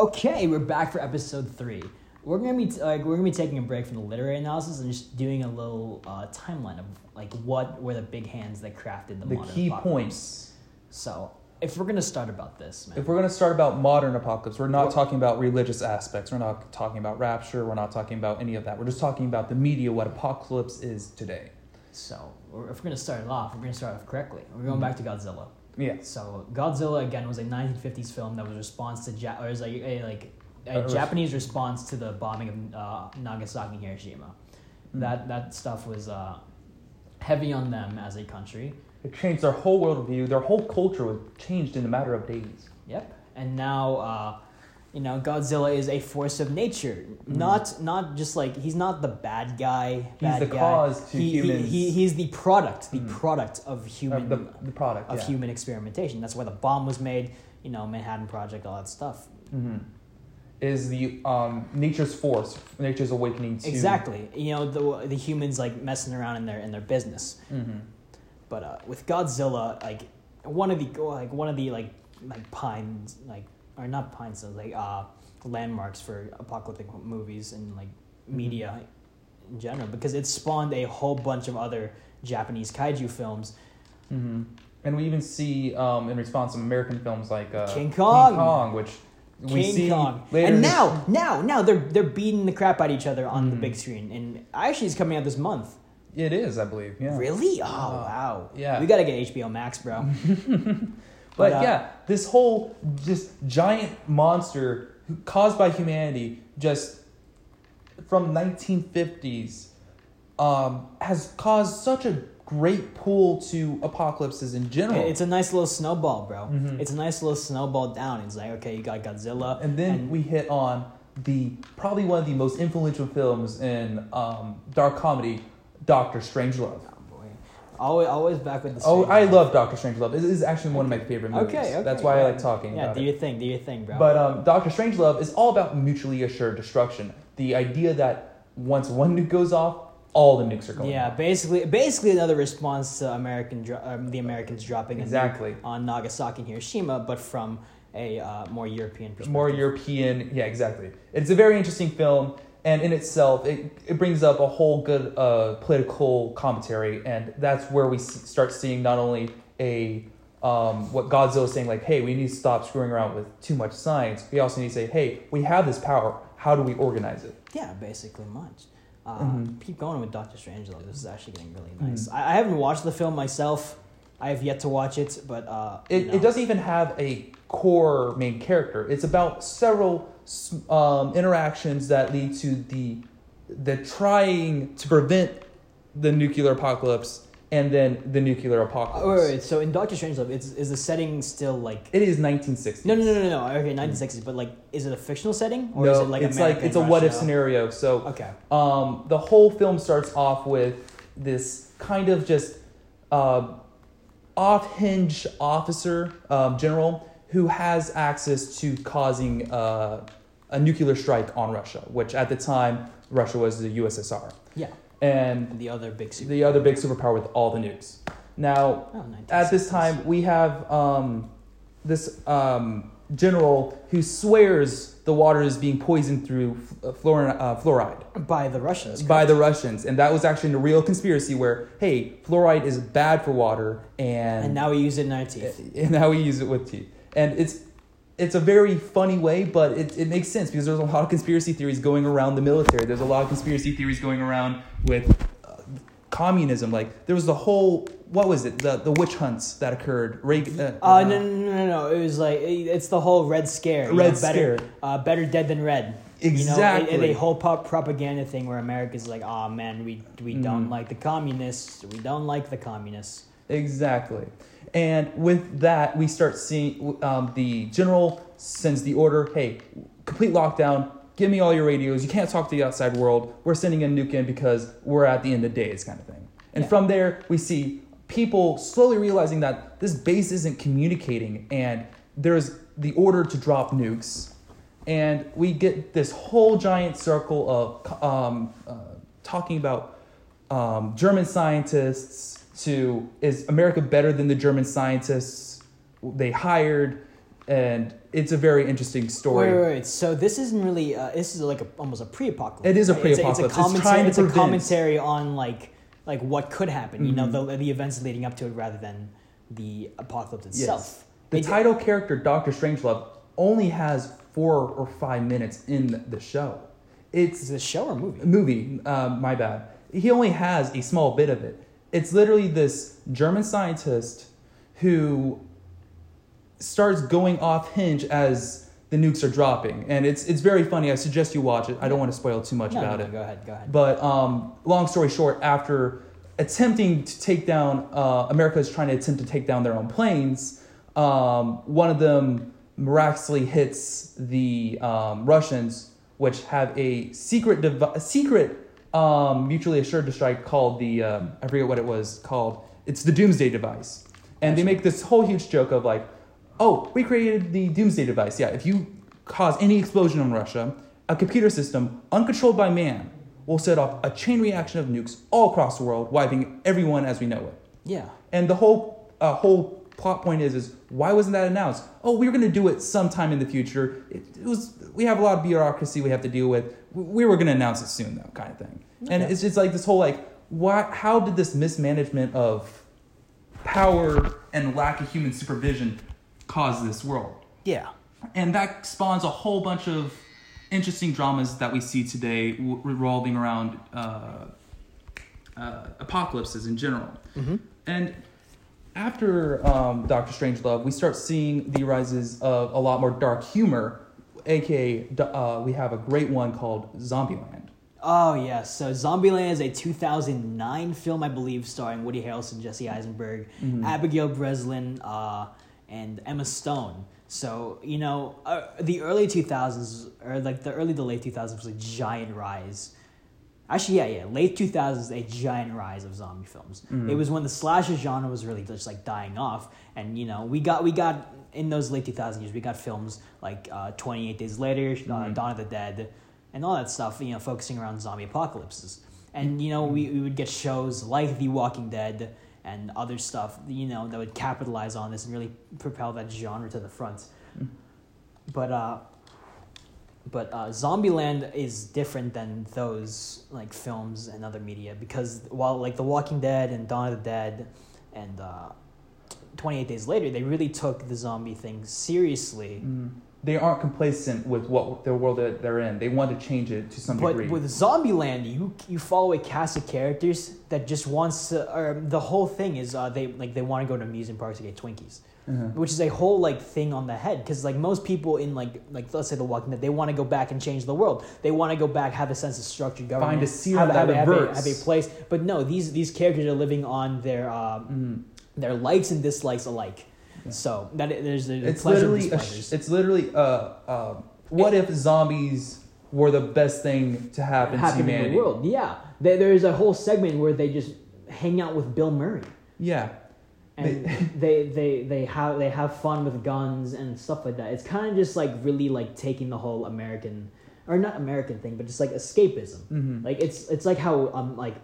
Okay, we're back for episode three. We're gonna be like we're gonna be taking a break from the literary analysis and just doing a little uh, timeline of like what were the big hands that crafted the, The modern key apocalypse. points. So, if we're gonna start about this, man, If we're going to start about modern apocalypse, we're not Well- talking about religious aspects. We're not talking about rapture. We're not talking about any of that. We're just talking about the media, what apocalypse is today. so if we're gonna start it off, we're gonna start off correctly. We're going Mhm. back to Godzilla. Yeah. So Godzilla again was a 1950s film that was a response to ja- or was like a like a Uh, Japanese response to the bombing of uh, Nagasaki and Hiroshima. Mhm. That that stuff was uh, heavy on them as a country. It changed their whole worldview. Their whole culture was changed in a matter of days. Yep. And now, uh, you know, Godzilla is a force of nature. Mhm. Not not just like he's not the bad guy. He's bad the guy. cause to he, he- humans- He, he's the product. The Mhm. product of human the, the product. of yeah. human experimentation. That's why the bomb was made. You know, Manhattan Project, all that stuff. hmm Is the um, nature's force, nature's awakening to Exactly. You know, the the humans like messing around in their in their business. hmm But uh, with Godzilla, like one of the like one of the like like pines like or not pines so like uh landmarks for apocalyptic movies and like media in general because it spawned a whole bunch of other Japanese kaiju films. hmm And we even see um, in response some American films like uh, King Kong. King Kong, which we King see Kong. later. and now, now, now they're they're beating the crap out of each other on the Mhm. big screen, and actually, it's coming out this month. it is, I believe. Yeah. Really? Oh Uh, wow. yeah. We gotta get HBO Max, bro. But, But, uh, yeah, this whole just giant monster caused by humanity, just from 1950s, um, has caused such a great pull to apocalypses in general. It's a nice little snowball, bro. Mhm. It's a nice little snowball down. It's like okay, you got Godzilla, and then we hit on the probably one of the most influential films in um, dark comedy, Doctor Strangelove. Oh, boy. Always, always back with the. Oh, I guy. love Doctor Strangelove. is actually one of my favorite movies. Okay, okay. That's why I like talking Yeah, about do it. your thing, do your thing, bro. But um, Doctor Strangelove is all about mutually assured destruction. The idea that once one nuke goes off, all the nukes are going yeah, off. basically, basically another response to American, dro- um, the Americans dropping a nuke Exactly. on Nagasaki and Hiroshima, but from a uh, more European perspective. More European, yeah, exactly. It's a very interesting film, and in itself, it, it brings up a whole good uh, political commentary, and that's where we start seeing not only a um, what Godzilla is saying, like, hey, we need to stop screwing around with too much science. We also need to say, hey, we have this power. How do we organize it? Yeah, basically much. Uh, Mhm. Keep going with Doctor Strange though. This is actually getting really Mhm. nice. I, I haven't watched the film myself. I have yet to watch it, but uh, It, it doesn't even have a core main character. It's about several um, interactions that lead to the the trying to prevent the nuclear apocalypse and then the nuclear apocalypse. Wait, wait, wait. So in Doctor Strangelove, it's is the setting still like It is 1960. no, no, no, no, no. Okay, 1960s, but like, is it a fictional setting or no, is it like it's America like it's a what if scenario. So Okay. um, the whole film starts off with this kind of just uh, off-hinge officer um, general who has access to causing uh, a nuclear strike on Russia, which at the time Russia was the USSR, Yeah. and the other big super. the other big superpower with all the nukes. Now, Oh, at this time, we have um, this um, general who swears the water is being poisoned through uh, fluor- uh, fluoride by the Russians. by correct? the Russians, and that was actually a real conspiracy where, hey, fluoride is bad for water, and and now we use it in our teeth. and now we use it with tea, and it's it's a very funny way, but it, it makes sense because there's a lot of conspiracy theories going around the military. There's a lot of conspiracy theories going around with uh, communism. Like there was the whole what was it the the witch hunts that occurred. Reagan, uh, Uh, no, no, no, no, no. It was like it's the whole Red Scare. Red know, better, Scare. Uh, better dead than red. Exactly. You know, and, the whole pop propaganda thing where America's like, oh man, we we don't Mm. like the communists. We don't like the communists. Exactly. And with that, we start seeing um, the general sends the order hey, complete lockdown, give me all your radios. You can't talk to the outside world. We're sending a nuke in because we're at the end of days, kind of thing. And Yeah. from there, we see people slowly realizing that this base isn't communicating and there's the order to drop nukes. And we get this whole giant circle of um, uh, talking about um, German scientists to is America better than the German scientists they hired? and it's a very interesting story. Wait, wait, wait. So this isn't really. Uh, this is like a, almost a pre-apocalypse. It is a right? It's pre-apocalypse. It's, It's a commentary. to It's a commentary on like like what could happen. You know, Mhm. the the events leading up to it, rather than the apocalypse itself. The It- title character, Doctor Strangelove, only has four or five minutes in the show. It's a show or a movie? movie. Um, my bad. He only has a small bit of it. It's literally this German scientist who starts going off hinge as the nukes are dropping, and it's it's very funny. I suggest you watch it. I don't want to spoil too much No, about no, it. Go ahead. Go ahead. But um, long story short, after attempting to take down, uh, America is trying to attempt to take down their own planes. Um, one of them miraculously hits the um, Russians, which have a secret devi- a secret um, mutually assured strike called the um, I forget what it was called. It's the Doomsday device, and they make this whole huge joke of like, oh, we created the Doomsday device. Yeah, if you cause any explosion in Russia, a computer system uncontrolled by man will set off a chain reaction of nukes all across the world, wiping everyone as we know it. Yeah. And the whole uh, whole plot point is is why wasn't that announced? Oh, we were going to do it sometime in the future. It, it was we have a lot of bureaucracy we have to deal with. We were going to announce it soon though, kind of thing. And Okay. it's just like this whole like why how did this mismanagement of power and lack of human supervision cause this world? Yeah. and that spawns a whole bunch of interesting dramas that we see today w- revolving around uh, uh, apocalypses in general. Mm-hmm. And after um, Doctor Strangelove, we start seeing the rises of a lot more dark humor, aka uh, we have a great one called Zombieland. Oh yes. So Zombieland is a 2009 film, I believe, starring Woody Harrelson, Jesse Eisenberg, Mm-hmm. Abigail Breslin, uh, and Emma Stone. So you know, uh, the early 2000s or like the early to late 2000s was a giant rise. Actually, yeah, yeah, late 2000s, a giant rise of zombie films. Mm-hmm. It was when the slasher genre was really just like dying off, and you know, we got we got in those late 2000 years, we got films like uh, 28 Days Later, uh, Mm-hmm. Dawn of the Dead, and all that stuff. You know, focusing around zombie apocalypses, and you know, we, we would get shows like The Walking Dead and other stuff. You know, that would capitalize on this and really propel that genre to the front. But uh, but uh, Zombieland is different than those like films and other media because while like The Walking Dead and Dawn of the Dead and uh, Twenty Eight Days Later, they really took the zombie thing seriously. They aren't complacent with what the world that they're in. They want to change it to some But degree. with Zombieland, you you follow a cast of characters that just wants to. Or the whole thing is uh, they like they want to go to amusement parks to get Twinkies, Uh-huh. which is a whole like thing on the head. Because like most people in like like let's say The Walking Dead, they want to go back and change the world. They want to go back, have a sense of structured government, a seer have, have, have, a, have a place. But no, these these characters are living on their uh, Mhm. their likes and dislikes alike. So that there's the it's pleasure literally a sh- it's literally uh, uh, what if zombies were the best thing to happen, to happen in humanity? the world. Yeah, there, there's a whole segment where they just hang out with Bill Murray. Yeah, and they they they have they have fun with guns and stuff like that. It's kind of just like really like taking the whole American or not American thing, but just like escapism. Mhm. Like it's it's like how um like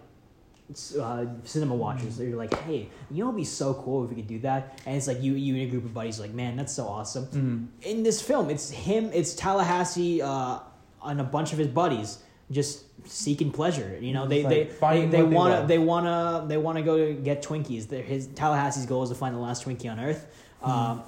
uh, cinema watchers they're like, hey, you know, it'd be so cool if we could do that. And it's like you you and a group of buddies like, man, that's so awesome. Mhm. In this film, it's him, it's Tallahassee, uh, and a bunch of his buddies just seeking pleasure. You know, they they like, they, they they wanna they wanna they wanna go to get Twinkies. Their- His Tallahassee's goal is to find the last Twinkie on Earth. Um,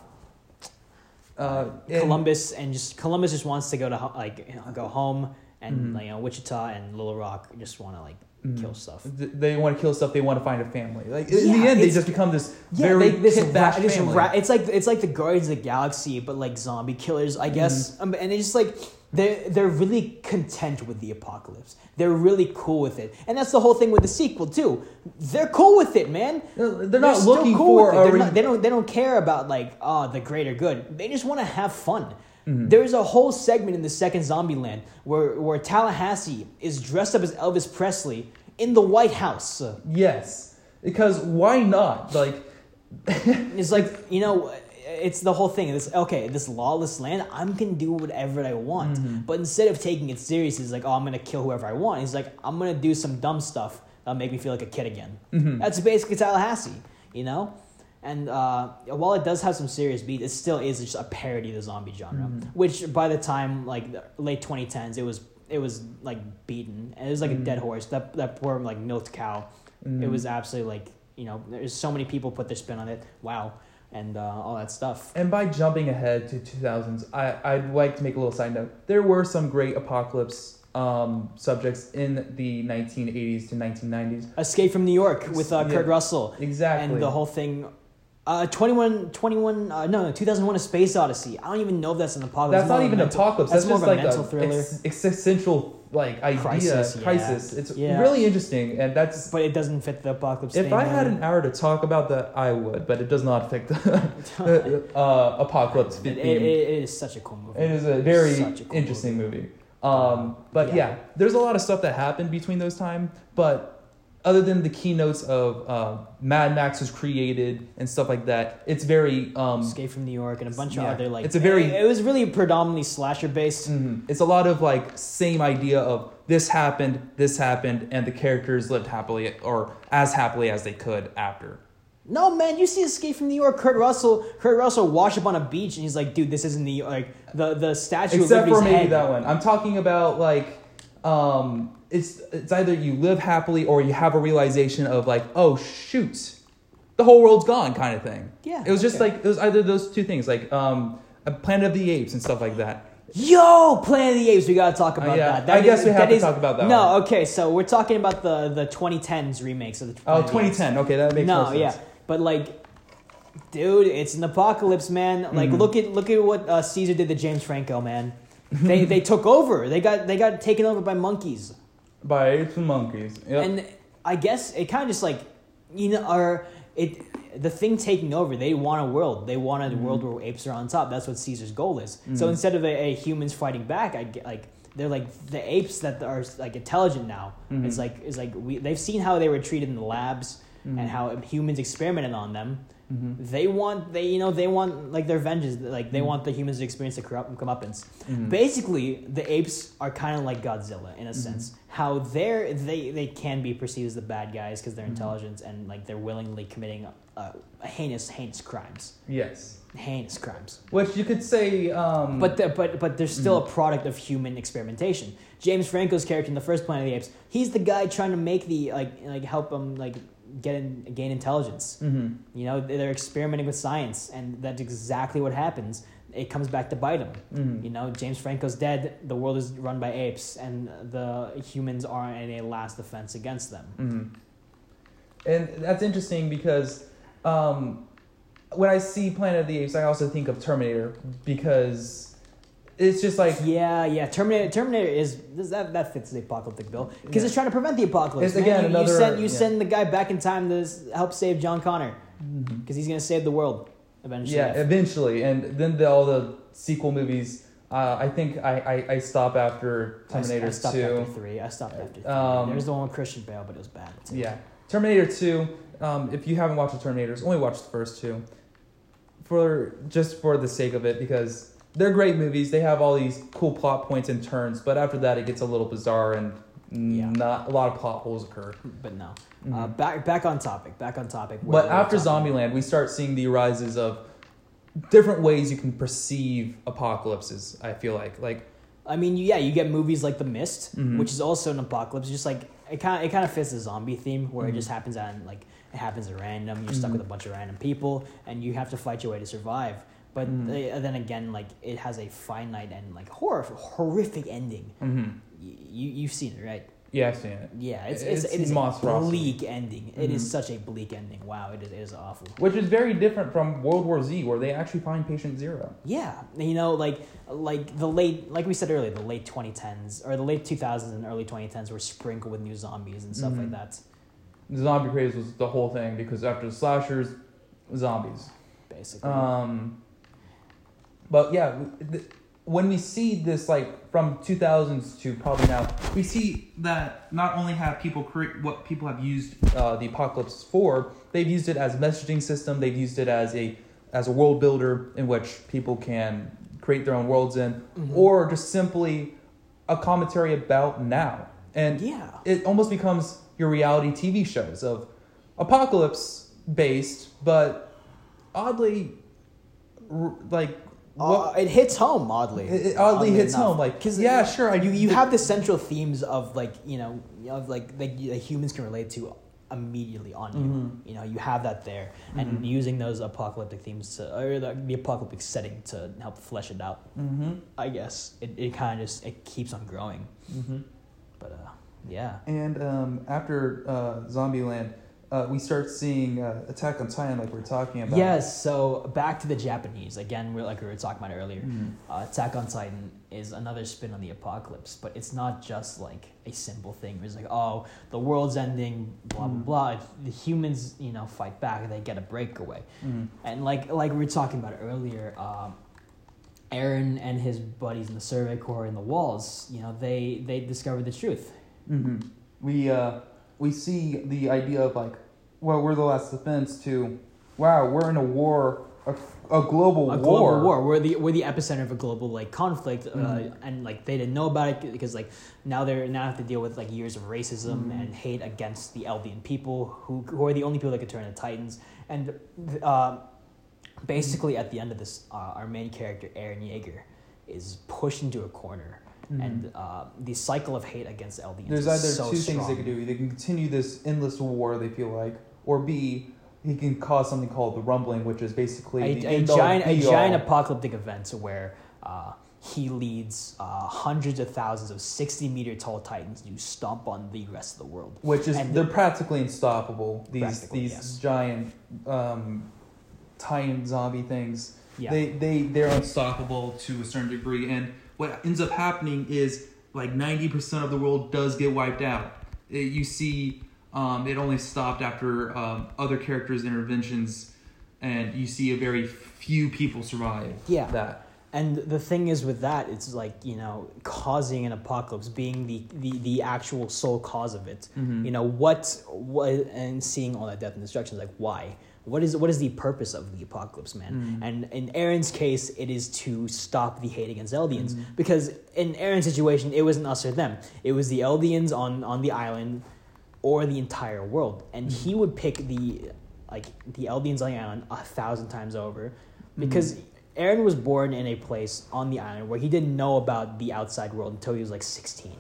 Uh, and- Columbus and just Columbus just wants to go to like you know, go home, and Mhm. you know Wichita and Little Rock just want to like Mhm. kill stuff. they want to kill stuff. They want to find a family. Like in the end, they just become this Yeah, very they, this, ra- this ra- it's like it's like the Guardians of the Galaxy, but like zombie killers, I guess. Um, and it's just like they're they're really content with the apocalypse. They're really cool with it, and that's the whole thing with the sequel too. They're cool with it, man. They're- they're not still looking cool for a They're re- not- they don't they don't care about like oh the greater good. They just want to have fun. Mm-hmm. There's a whole segment in the second Zombieland where where Tallahassee is dressed up as Elvis Presley in the White House. yes, because why not? Like It's like you know, it's the whole thing. This okay, this lawless land. I'm gonna do whatever I want, Mm-hmm. but instead of taking it serious, it's like oh, I'm gonna kill whoever I want. He's like I'm gonna do some dumb stuff that'll make me feel like a kid again. Mm-hmm. That's basically Tallahassee, you know. And uh, while it does have some serious beats, it still is just a parody of the zombie genre. Which by the time like the late 2010s, it was it was like beaten. And it was like a dead horse. That that poor like milked cow. It was absolutely like you know. There's so many people put their spin on it. Wow, and uh, all that stuff. And by jumping ahead to 2000s, I, I'd like to make a little side note. There were some great apocalypse um, subjects in the 1980s to 1990s. Escape from New York with uh, Yeah. Kurt Russell. Exactly. And the whole thing. Uh, 21, 21, uh, no, no, 2001 A Space Odyssey. I don't even know if that's an apocalypse. That's not even mental- apocalypse. That's, That's, more just like mental a thriller. ex- existential like idea Crisis, crisis. yeah. It's Yeah. really interesting, and that's. but it doesn't fit the apocalypse If I had an hour to talk about that, I would, but it does not fit the uh, apocalypse It, theme. it, it is such a cool movie. It is a very cool interesting movie. Um, but Yeah. yeah. there's a lot of stuff that happened between those time. But other than the keynotes of uh, Mad Max was created and stuff like that, it's very um, Escape from New York and a bunch Yeah. of other like. It's a very- It, it was really predominantly slasher based. mhm. it's a lot of like same idea of this happened, this happened, and the characters lived happily or as happily as they could after. No man, you see Escape from New York. Kurt Russell. Kurt Russell wash up on a beach and he's like, "Dude, this isn't the Like the the statue. Except for maybe head. that one. I'm talking about like um it's it's either you live happily or you have a realization of like, oh shoot, the whole world's gone kind of thing. Yeah, It was just okay. like it was either those two things, like um a Planet of the Apes and stuff like that. Yo, Planet of the Apes. We gotta talk about Uh, yeah, that. That I guess we have to is- talk about that No, one. okay. So we're talking about the the 2010s remakes of the. Oh, Planet Apes. 2010. Okay, that makes sense. no, yeah, but like, dude, it's an apocalypse, man. Like, Mhm. look at look at what uh, Caesar did to James Franco, man. they they took over. They got they got taken over by monkeys, By apes and monkeys. Yep. and I guess it kind of just like, you know, or it. The thing taking over, they want a world. They want a Mhm. world where apes are on top. That's what Caesar's goal is. So Mhm. instead of a, a humans fighting back, I get like they're like the apes that are like intelligent now. Mhm. It's like it's like we they've seen how they were treated in the labs Mhm. and how humans experimented on them. Mhm. They want they you know they want like their vengeance. Like they Mhm. want the humans to experience the corrupt comeuppance. Mhm. Basically, the apes are kind of like Godzilla in a Mhm. sense. How they're they they can be perceived as the bad guys because they're Mhm. intelligent and like they're willingly committing uh, heinous heinous crimes, Yes. heinous crimes. Which you could say. Um, But the, but but they're still Mhm. a product of human experimentation. James Franco's character in the first Planet of the Apes, he's the guy trying to make the like like help them like get in, gain intelligence. Mhm. You know, they're experimenting with science, and that's exactly what happens. It comes back to bite them. Mhm. You know, James Franco's dead. The world is run by apes, and the humans are in a last defense against them. hmm And that's interesting because um, when I see Planet of the Apes, I also think of Terminator because it's just like Yeah, yeah. Terminator. Terminator is that that fits the apocalyptic bill because Yeah. it's trying to prevent the apocalypse. It's, again, you, another- you send you yeah. send the guy back in time to help save John Connor because he's gonna save the world eventually. yeah, eventually, and then the, all the sequel movies. Uh, I think I, I, I stop after I Terminator I, stopped Two. after three. I stopped after three. Um, There's the one with Christian Bale, but it was bad. Too. Yeah, Terminator Two. Um, if you haven't watched the Terminators, only watch the first two. For just for the sake of it, because they're great movies. They have all these cool plot points and turns, but after that, it gets a little bizarre and Yeah. not a lot of plot holes occur. But no. Uh, Mhm. back back on topic. Back on topic. where But after Zombieland, we start seeing the rises of different ways you can perceive apocalypses. I feel like, like I mean, yeah, you get movies like The Mist, Mhm. which is also an apocalypse. Just like it kind of it kind of fits the zombie theme, where Mhm. it just happens on like it happens at random. You're stuck Mhm. with a bunch of random people, and you have to fight your way to survive. But Mhm. uh, then again, like it has a finite and like horror horrific ending. mhm. Y- You you've seen it, right? yeah, I've seen it. Yeah, it's It's it's, it is a bleak ending. It is Mhm. such a bleak ending. Wow, it is it is awful. Which is very different from World War Z, where they actually find Patient Zero. Yeah, you know, like like the late, like we said earlier, the late 2010s or the late 2000s and early 2010s were sprinkled with new zombies and stuff like Mhm. that. The zombie craze was the whole thing because after the slashers, zombies. Basically, Um, but yeah, th- when we see this, like from 2000s to probably now, we see that not only have people create what people have used uh, the apocalypse for, they've used it as a messaging system. They've used it as a as a world builder in which people can create their own worlds in, Mhm. or just simply a commentary about now. And yeah, it almost becomes your reality TV shows of apocalypse based, but oddly, r- like Uh, it hits home oddly. It- it oddly hits home, like, because yeah, sure, I- you you have the central themes of like you know of like that you- that humans can relate to immediately on you. Mhm. You know, you have that there, and Mhm. using those apocalyptic themes to or the, the apocalyptic setting to help flesh it out. Mm-hmm. I guess it, it kind of just it keeps on growing. Mm-hmm. But uh, yeah. And um, after uh, Zombieland, uh, we start seeing uh, Attack on Titan, like we are talking about. Yes. So back to the Japanese again. We're like we were talking about earlier. Mhm. Uh, Attack on Titan is another spin on the apocalypse, but it's not just like a simple thing. It's like, oh, the world's ending, blah blah Mhm. blah. The humans, you know, fight back. They get a breakaway, Mhm. and like like we were talking about earlier, um, Eren and his buddies in the Survey Corps in the walls, you know, they they discovered the truth. hmm We uh, we see the idea of like, well, we're the last defense. To, wow, we're in a war, a, a global a war. global war. We're the we're the epicenter of a global like conflict, uh, Mhm. and like they didn't know about it because like now they're now have to deal with like years of racism Mhm. and hate against the Eldian people who who are the only people that could turn into Titans. And uh, basically, at the end of this, uh, our main character Eren Yeager is pushed into a corner. Mhm. And uh, the cycle of hate against Eldians. There's either so two things they strong. can do. They can continue this endless war. They feel like, or B, he can cause something called the rumbling, which is basically a, the a giant a giant apocalyptic event where uh, he leads uh, hundreds of thousands of 60 meter tall titans to stomp on the rest of the world which is and- they're practically unstoppable. These Practically, these yes. giant um, titan zombie things. yeah They they they're unstoppable to a certain degree, and what ends up happening is like ninety percent of the world does get wiped out. Uh, you see, um, it only stopped after um, other characters' interventions, and you see a very few people survive. Yeah. that. and the thing is with that it's like you know causing an apocalypse being the, the, the actual sole cause of it Mhm. you know what what and seeing all that death and destruction is like why what is what is the purpose of the apocalypse man Mm. and in eren's case it is to stop the hate against eldians Mhm. because in eren's situation it wasn't us or them it was the eldians on on the island or the entire world and Mm-hmm. he would pick the like the eldians on the island a thousand times over because Mm-hmm. Eren was born in a place on the island where he didn't know about the outside world until he was like 16.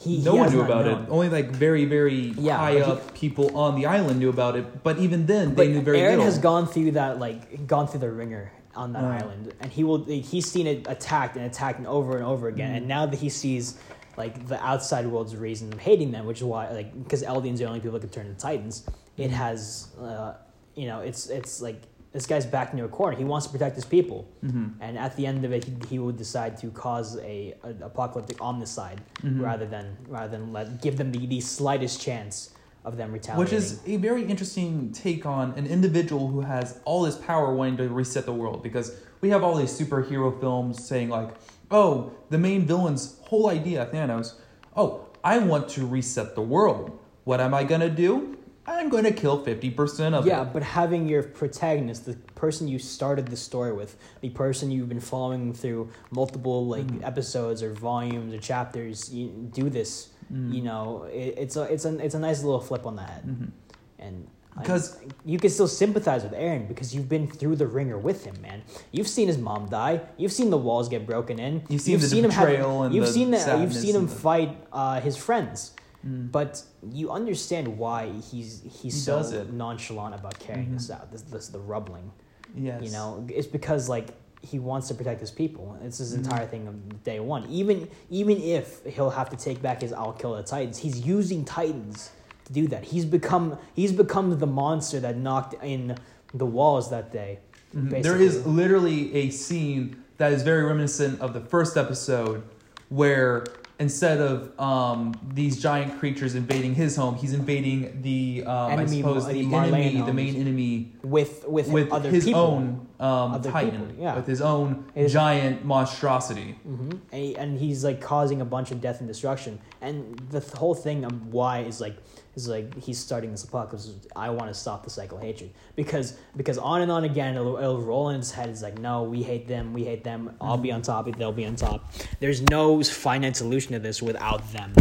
He, no he one knew about known. it. Only like very, very Yeah, high he- up people on the island knew about it. But even then, But they knew very Eren little. has gone through that, like, gone through the ringer on that Right. island, and he will. He's seen it attacked and attacked and over and over again, Mhm. and now that he sees like the outside world's reason of hating them, which is why, like, because Eldians are the only people that can turn into Titans. It Mhm. has, uh, you know, it's it's like this guy's backed into a corner. He wants to protect his people. Mhm. And at the end of it, he, he would decide to cause a, a apocalyptic omnicide Mhm. rather than rather than let give them the, the slightest chance of them retaliating. Which is a very interesting take on an individual who has all this power wanting to reset the world because we have all these superhero films saying like, "Oh, the main villain's whole idea, Thanos, oh, I want to reset the world. What am I going to do? I'm going to kill 50% of yeah, it." but having your protagonist, the person you started the story with, the person you've been following through multiple like Mhm. episodes or volumes or chapters, you do this. Mm. You know, it, it's a it's a it's a nice little flip on the head, Mhm. and. I- Because- you can still sympathize with Eren because you've been through the ringer with him, man. You've seen his mom die. You've seen the walls get broken in. You've seen the him have- you've the seen that. You've seen him the- fight uh, his friends, Mm. but you understand why he's he's He so nonchalant about carrying Mhm. this out. This this the rumbling. yes. You know, it's because like he wants to protect his people. It's his Mhm. entire thing of day one. Even even if he'll have to take back his "I'll kill the Titans," he's using Titans to do that. He's become he's become the monster that knocked in the walls that day. Mhm. There is literally a scene that is very reminiscent of the first episode where instead of um, these giant creatures invading his home, he's invading the um, I Enemy- suppose uh, the the enemy, the main enemy with with, with other his people. own um, titan, people, yeah. with his own giant monstrosity. hmm And, he- and he's like causing a bunch of death and destruction. And the th- whole thing of why is like is like he's starting this apocalypse. I want to stop the cycle of hatred because because on and on again it'll, it'll roll in his head. It's like no, we hate them, we hate them. I'll be on top, they'll be on top. There's no finite solution to this without them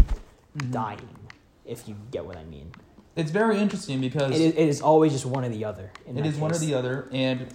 Mhm. dying. If you get what I mean, It's very interesting because it is, it is always just one or the other. in It is one or the other, and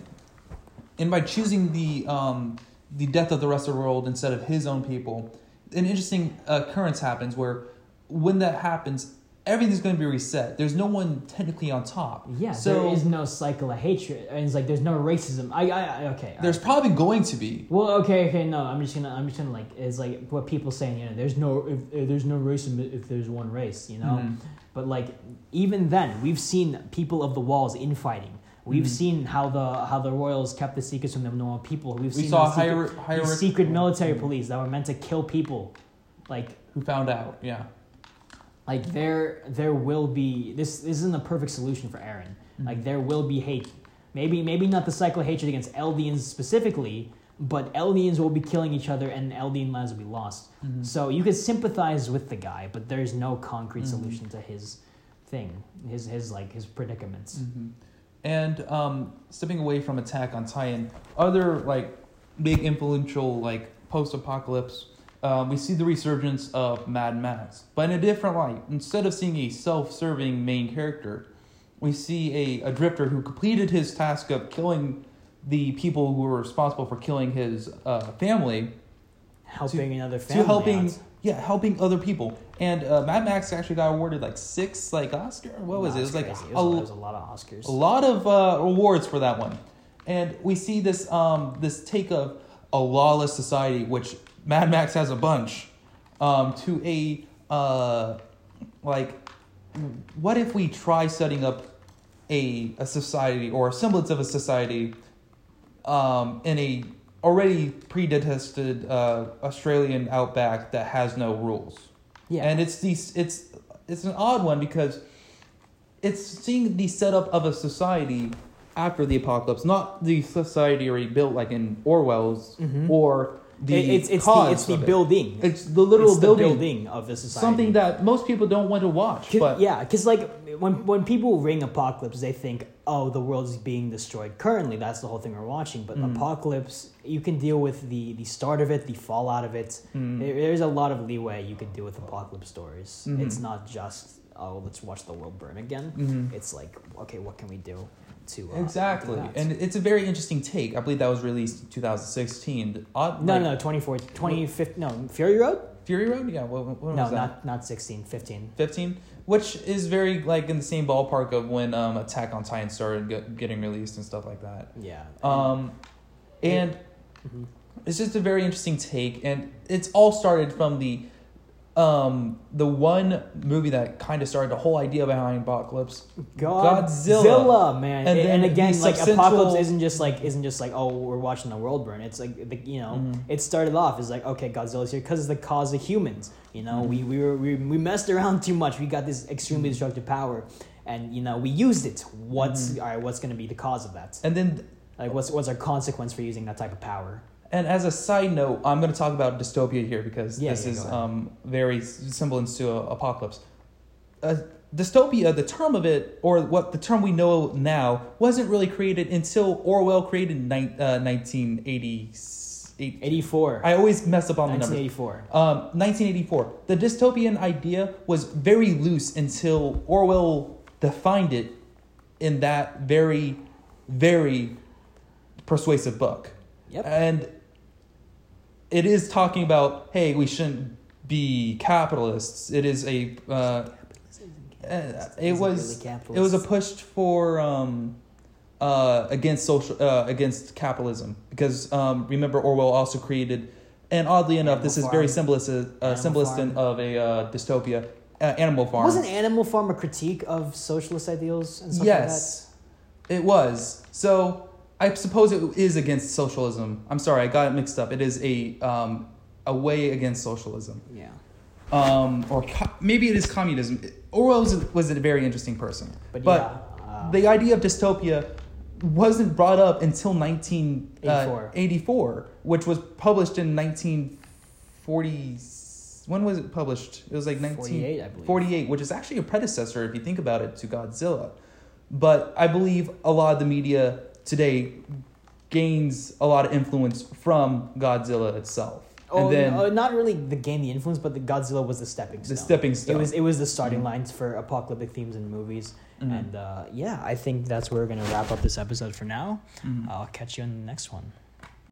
and by choosing the um, the death of the rest of the world instead of his own people, an interesting occurrence happens where when that happens, everything's going to be reset. There's no one technically on top. Yeah, so there is no cycle of hatred. And it's like there's no racism. I, I, I okay. there's probably going to be. Well, okay, okay, no. I'm just gonna, I'm just gonna like, it's like what people saying. You know, there's no, if, if there's no racism if there's one race. You know, Mhm. but like even then, we've seen people of the walls infighting. We've Mhm. seen how the how the royals kept the secrets from the normal people. We've We seen saw those secret, hierarchy- secret military police that were meant to kill people. Like who found out. Yeah. like there there will be this this isn't a perfect solution for Eren. Mhm. Like there will be hate. Maybe maybe not the cycle of hatred against Eldians specifically, but Eldians will be killing each other and Eldian lands will be lost. Mhm. So you could sympathize with the guy, but there's no concrete Mhm. solution to his thing, his his like his predicaments. And um, stepping away from Attack on Titan, other like big influential like post-apocalypse, um, we see the resurgence of Mad Max, but in a different light. Instead of seeing a self-serving main character, we see a, a drifter who completed his task of killing the people who were responsible for killing his uh, family Helping another family to helping out. Yeah helping other people. And uh, Mad Max actually got awarded like six like Oscar. What was No, it? It was like crazy. a, it was, it was a lot of Oscars. a lot of uh, awards for that one, and we see this um, this take of a lawless society, which Mad Max has a bunch, um, to a uh, like, what if we try setting up a a society or a semblance of a society, um, in a already pre-detested uh, Australian outback that has no rules. yeah, And it's these it's it's an odd one because it's seeing the setup of a society after the apocalypse, not the society already built like in Orwell's Mhm. or the It- it's it's the it's the it. building. It's the literal It's the building, building of the society. something that most people don't want to watch. But yeah, because like when when people ring apocalypse, they think, oh, the world is being destroyed. Currently, that's the whole thing we're watching. But Mm. apocalypse, you can deal with the the start of it, the fallout of it. Mm. There- There's a lot of leeway you can do with apocalypse stories. Mhm. It's not just oh, let's watch the world burn again. Mhm. It's like okay, what can we do to uh, exactly, that? and it's a very interesting take. I believe that was released in 2016. Odd, no, like, no, 24, 25, no, Fury Road? Fury Road. Yeah, what, what was no, not not 16, 15. 15 which is very like in the same ballpark of when um, attack on titan started get, getting released and stuff like that Yeah. um, and Mhm. it's just a very interesting take and it's all started from the um, the one movie that kind of started the whole idea behind apocalypse Godzilla, Godzilla. man, And and, again, like apocalypse isn't just like isn't just like oh we're watching the world burn. It's like the, you know Mhm. it started off as like okay Godzilla's here because it's the cause of humans. You know Mhm. we we were we, we messed around too much. We got this extremely Mhm. destructive power, and you know we used it. What's Mhm. all right? What's going to be the cause of that? and then Like what's what's our consequence for using that type of power? And as a side note i'm going to talk about dystopia here because Yeah, this yeah, is um, very s- semblance to apocalypse uh, dystopia the term of it or what the term we know now wasn't really created until orwell created nine, uh, 1988 Eighty four. i always mess up on the numbers eighty four. um, 1984 the dystopian idea was very loose until orwell defined it in that very very persuasive book Yep. and it is talking about hey we shouldn't be capitalists. It is a uh, it was really it was a push for um, uh, against social uh, against capitalism. Because um, remember Orwell also created and oddly enough Animal this is very Farm. symbolist uh, Animal symbolist Farm. of a uh, dystopia uh, Animal Farm. Wasn't Animal Farm a critique of socialist ideals and stuff yes it was. So I suppose it is against socialism I'm sorry I got it mixed up it is a um, a way against socialism? Yeah. um, or co- maybe it is communism. Orwell was, was a very interesting person, But, but, yeah. Uh, the idea of dystopia wasn't brought up until 1984, which was published in 1940. When was it published? It was like 48, I believe. 1948, which is actually a predecessor, if you think about it, to Godzilla. But I believe a lot of the media today gains a lot of influence from Godzilla itself. Oh, then no, not really the game, the influence, but the Godzilla was the stepping stone. the stepping stone. It was it was the starting Mhm. lines for apocalyptic themes in movies, Mhm. and uh, yeah, I think that's where we're gonna wrap up this episode for now. Mhm. I'll catch you in the next one.